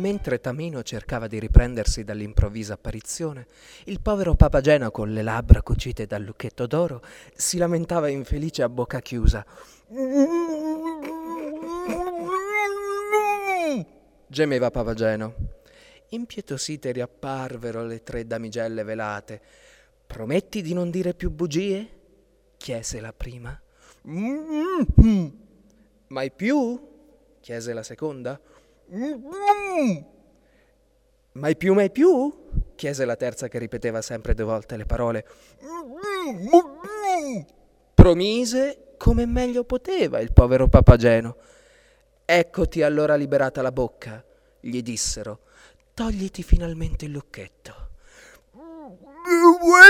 Mentre Tamino cercava di riprendersi dall'improvvisa apparizione, il povero Papageno con le labbra cucite dal lucchetto d'oro si lamentava infelice a bocca chiusa. Gemeva Papageno. Impietosite riapparvero le tre damigelle velate. Prometti di non dire più bugie? chiese la prima. Mai più? chiese la seconda. Mai più, mai più? chiese la terza che ripeteva sempre due volte le parole. Promise come meglio poteva il povero Papageno. Eccoti allora liberata la bocca, gli dissero. Togliti finalmente il lucchetto.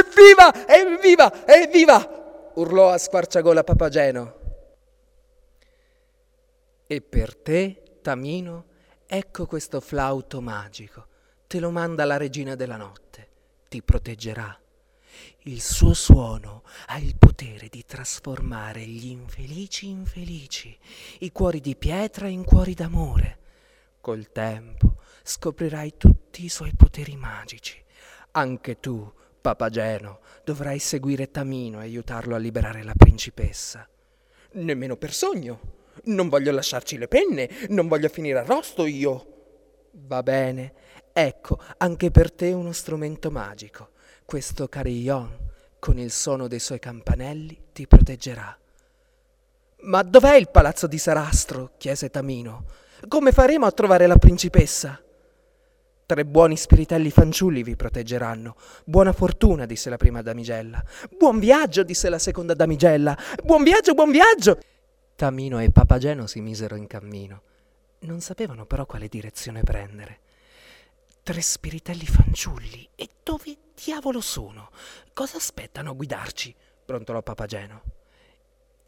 Evviva! Evviva! Evviva! urlò a squarciagola Papageno. E per te, Tamino, ecco questo flauto magico. Te lo manda la regina della notte. Ti proteggerà. Il suo suono ha il potere di trasformare gli infelici infelici, i cuori di pietra in cuori d'amore. Col tempo scoprirai tutti i suoi poteri magici. Anche tu, Papageno, dovrai seguire Tamino e aiutarlo a liberare la principessa. Nemmeno per sogno. Non voglio lasciarci le penne, non voglio finire arrosto io. Va bene, ecco anche per te uno strumento magico. Questo carillon, con il suono dei suoi campanelli, ti proteggerà. Ma dov'è il palazzo di Sarastro? chiese Tamino. Come faremo a trovare la principessa? Tre buoni spiritelli fanciulli vi proteggeranno. Buona fortuna, disse la prima damigella. Buon viaggio, disse la seconda damigella. Buon viaggio, buon viaggio. Tamino e Papageno si misero in cammino. Non sapevano però quale direzione prendere. Tre spiritelli fanciulli. E dove diavolo sono? Cosa aspettano a guidarci? brontolò Papageno.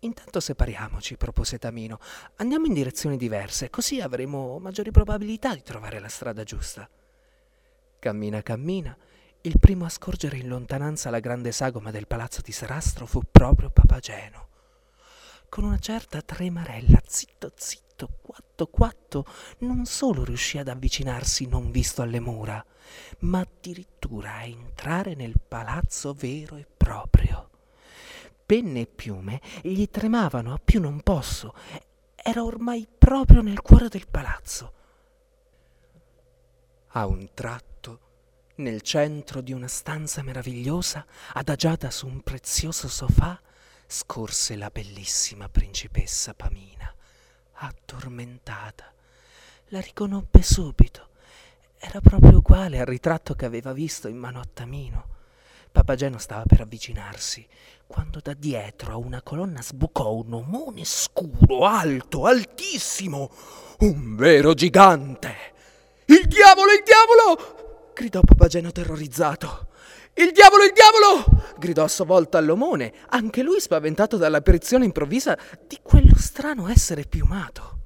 Intanto separiamoci, propose Tamino. Andiamo in direzioni diverse, così avremo maggiori probabilità di trovare la strada giusta. Cammina, cammina. Il primo a scorgere in lontananza la grande sagoma del palazzo di Sarastro fu proprio Papageno con una certa tremarella, zitto zitto, quatto quatto, non solo riuscì ad avvicinarsi non visto alle mura, ma addirittura a entrare nel palazzo vero e proprio. Penne e piume gli tremavano a più non posso, era ormai proprio nel cuore del palazzo. A un tratto, nel centro di una stanza meravigliosa, adagiata su un prezioso sofà, scorse la bellissima principessa Pamina, addormentata. La riconobbe subito. Era proprio uguale al ritratto che aveva visto in mano a Tamino. Papageno stava per avvicinarsi, quando da dietro a una colonna sbucò un omone scuro, alto, altissimo, un vero gigante. Il diavolo, il diavolo! gridò Papageno terrorizzato. Il diavolo, il diavolo! gridò a sua volta all'omone, anche lui spaventato dall'apparizione improvvisa di quello strano essere piumato.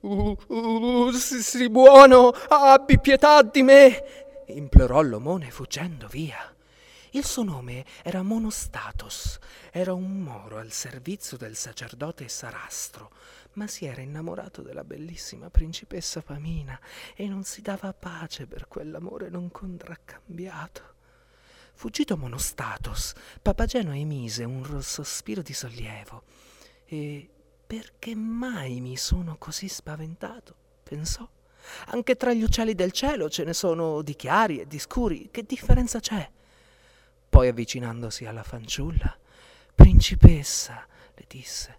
Uh, uh, sii buono, abbi pietà di me! implorò l'omone fuggendo via. Il suo nome era Monostatos, era un moro al servizio del sacerdote Sarastro, ma si era innamorato della bellissima principessa Pamina e non si dava pace per quell'amore non contraccambiato. Fuggito Monostatos, Papageno emise un sospiro di sollievo e perché mai mi sono così spaventato? pensò. Anche tra gli uccelli del cielo ce ne sono di chiari e di scuri, che differenza c'è? Poi avvicinandosi alla fanciulla, Principessa, le disse,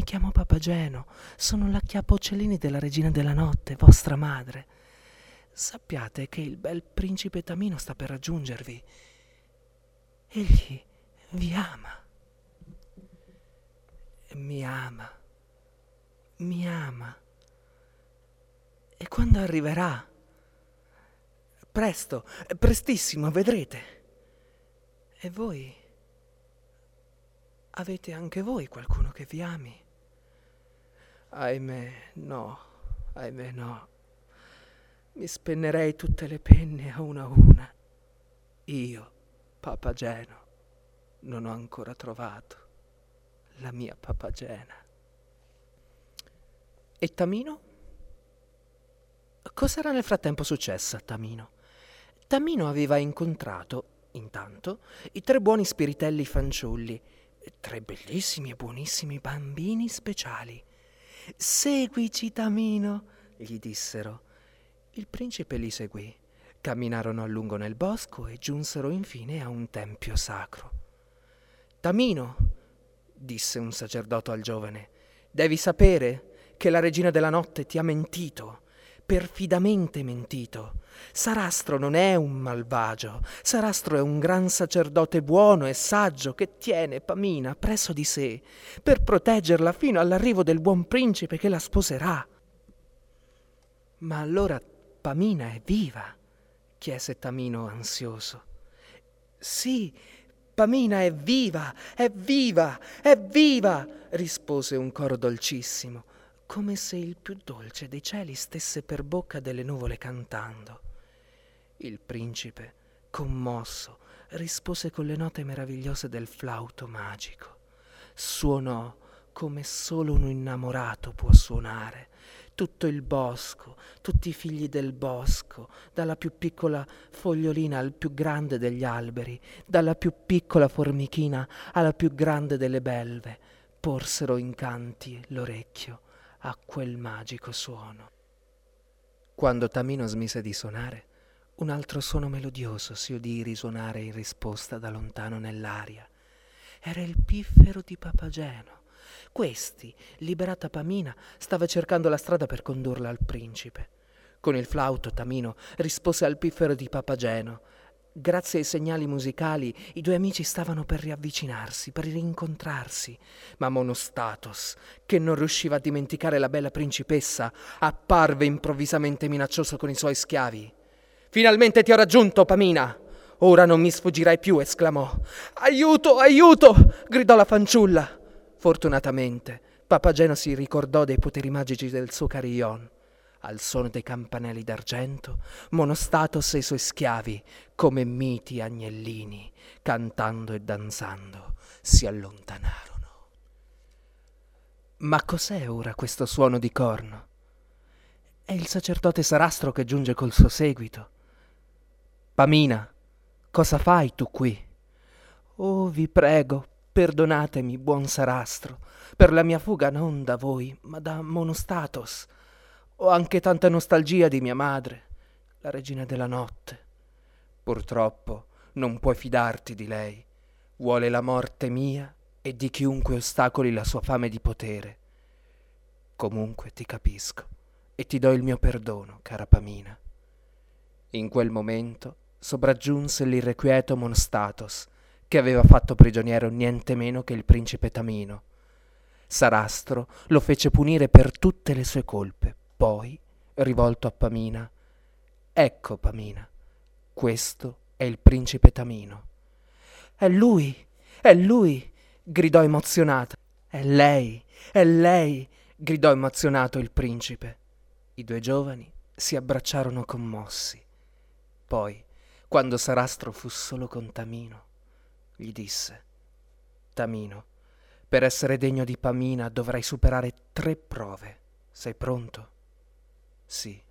mi chiamo Papageno, sono la chiapocellini della regina della notte, vostra madre. Sappiate che il bel principe Tamino sta per raggiungervi. Egli vi ama. Mi ama. Mi ama. E quando arriverà? Presto, prestissimo, vedrete. E voi? Avete anche voi qualcuno che vi ami? Ahimè, no, ahimè no. Mi spennerei tutte le penne a una a una. Io, Papageno, non ho ancora trovato la mia Papagena. E Tamino? Cos'era nel frattempo successo a Tamino? Tamino aveva incontrato, intanto, i tre buoni spiritelli fanciulli, tre bellissimi e buonissimi bambini speciali. Seguici, Tamino, gli dissero. Il principe li seguì. Camminarono a lungo nel bosco e giunsero infine a un tempio sacro. Tamino, disse un sacerdote al giovane, devi sapere che la regina della notte ti ha mentito, perfidamente mentito. Sarastro non è un malvagio, Sarastro è un gran sacerdote buono e saggio che tiene Pamina presso di sé per proteggerla fino all'arrivo del buon principe che la sposerà. Ma allora Pamina è viva chiese Tamino ansioso. Sì, Pamina è viva, è viva, è viva, rispose un coro dolcissimo, come se il più dolce dei cieli stesse per bocca delle nuvole cantando. Il principe, commosso, rispose con le note meravigliose del flauto magico. Suonò come solo un innamorato può suonare tutto il bosco, tutti i figli del bosco, dalla più piccola fogliolina al più grande degli alberi, dalla più piccola formichina alla più grande delle belve, porsero in canti l'orecchio a quel magico suono. Quando Tamino smise di suonare, un altro suono melodioso si udì risuonare in risposta da lontano nell'aria. Era il piffero di Papageno questi, liberata Pamina, stava cercando la strada per condurla al principe. Con il flauto Tamino rispose al piffero di Papageno. Grazie ai segnali musicali i due amici stavano per riavvicinarsi, per rincontrarsi, ma Monostatos, che non riusciva a dimenticare la bella principessa, apparve improvvisamente minaccioso con i suoi schiavi. Finalmente ti ho raggiunto, Pamina! Ora non mi sfuggirai più, esclamò. Aiuto, aiuto! gridò la fanciulla. Fortunatamente, Papageno si ricordò dei poteri magici del suo carillon. Al suono dei campanelli d'argento, Monostatos e i suoi schiavi, come miti agnellini, cantando e danzando, si allontanarono. Ma cos'è ora questo suono di corno? È il sacerdote Sarastro che giunge col suo seguito. Pamina, cosa fai tu qui? Oh, vi prego, Perdonatemi, buon Sarastro, per la mia fuga non da voi, ma da Monostatos. Ho anche tanta nostalgia di mia madre, la regina della notte. Purtroppo non puoi fidarti di lei. Vuole la morte mia e di chiunque ostacoli la sua fame di potere. Comunque ti capisco e ti do il mio perdono, cara Pamina. In quel momento sopraggiunse l'irrequieto Monostatos che aveva fatto prigioniero niente meno che il principe Tamino. Sarastro lo fece punire per tutte le sue colpe. Poi, rivolto a Pamina, Ecco, Pamina, questo è il principe Tamino. È lui, è lui, gridò emozionata. È lei, è lei, gridò emozionato il principe. I due giovani si abbracciarono commossi. Poi, quando Sarastro fu solo con Tamino, gli disse. Tamino, per essere degno di Pamina dovrai superare tre prove. Sei pronto? Sì,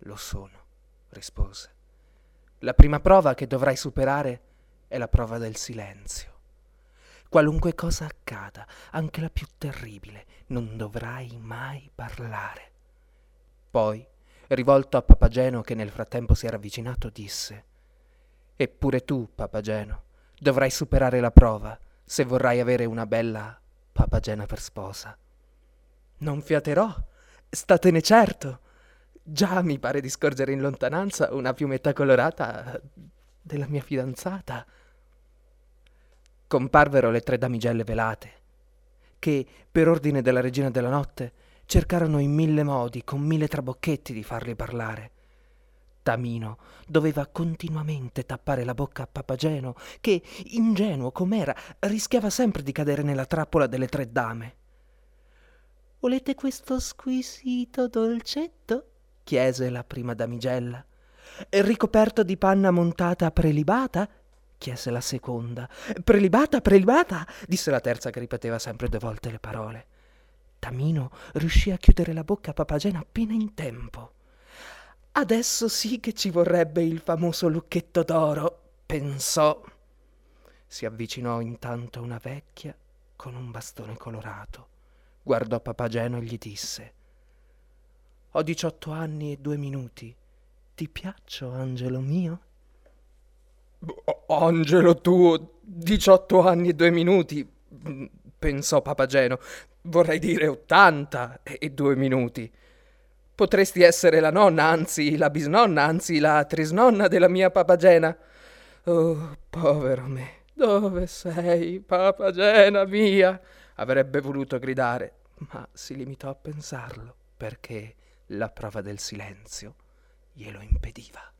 lo sono, rispose. La prima prova che dovrai superare è la prova del silenzio. Qualunque cosa accada, anche la più terribile, non dovrai mai parlare. Poi, rivolto a Papageno che nel frattempo si era avvicinato, disse Eppure tu, Papageno, Dovrai superare la prova se vorrai avere una bella papagena per sposa. Non fiaterò, statene certo. Già mi pare di scorgere in lontananza una piumetta colorata della mia fidanzata. Comparvero le tre damigelle velate, che, per ordine della regina della notte, cercarono in mille modi, con mille trabocchetti, di farli parlare. Tamino doveva continuamente tappare la bocca a Papageno, che, ingenuo com'era, rischiava sempre di cadere nella trappola delle tre dame. Volete questo squisito dolcetto? Chiese la prima damigella. Ricoperto di panna montata prelibata? chiese la seconda. Prelibata, prelibata? disse la terza che ripeteva sempre due volte le parole. Tamino riuscì a chiudere la bocca a Papageno appena in tempo. Adesso sì che ci vorrebbe il famoso lucchetto d'oro, pensò. Si avvicinò intanto una vecchia con un bastone colorato. Guardò Papageno e gli disse: Ho diciotto anni e due minuti. Ti piaccio, angelo mio? Angelo tuo, diciotto anni e due minuti, pensò Papageno. Vorrei dire ottanta e due minuti. Potresti essere la nonna, anzi la bisnonna, anzi la trisnonna della mia papagena. Oh, povero me, dove sei, papagena mia? Avrebbe voluto gridare, ma si limitò a pensarlo perché la prova del silenzio glielo impediva.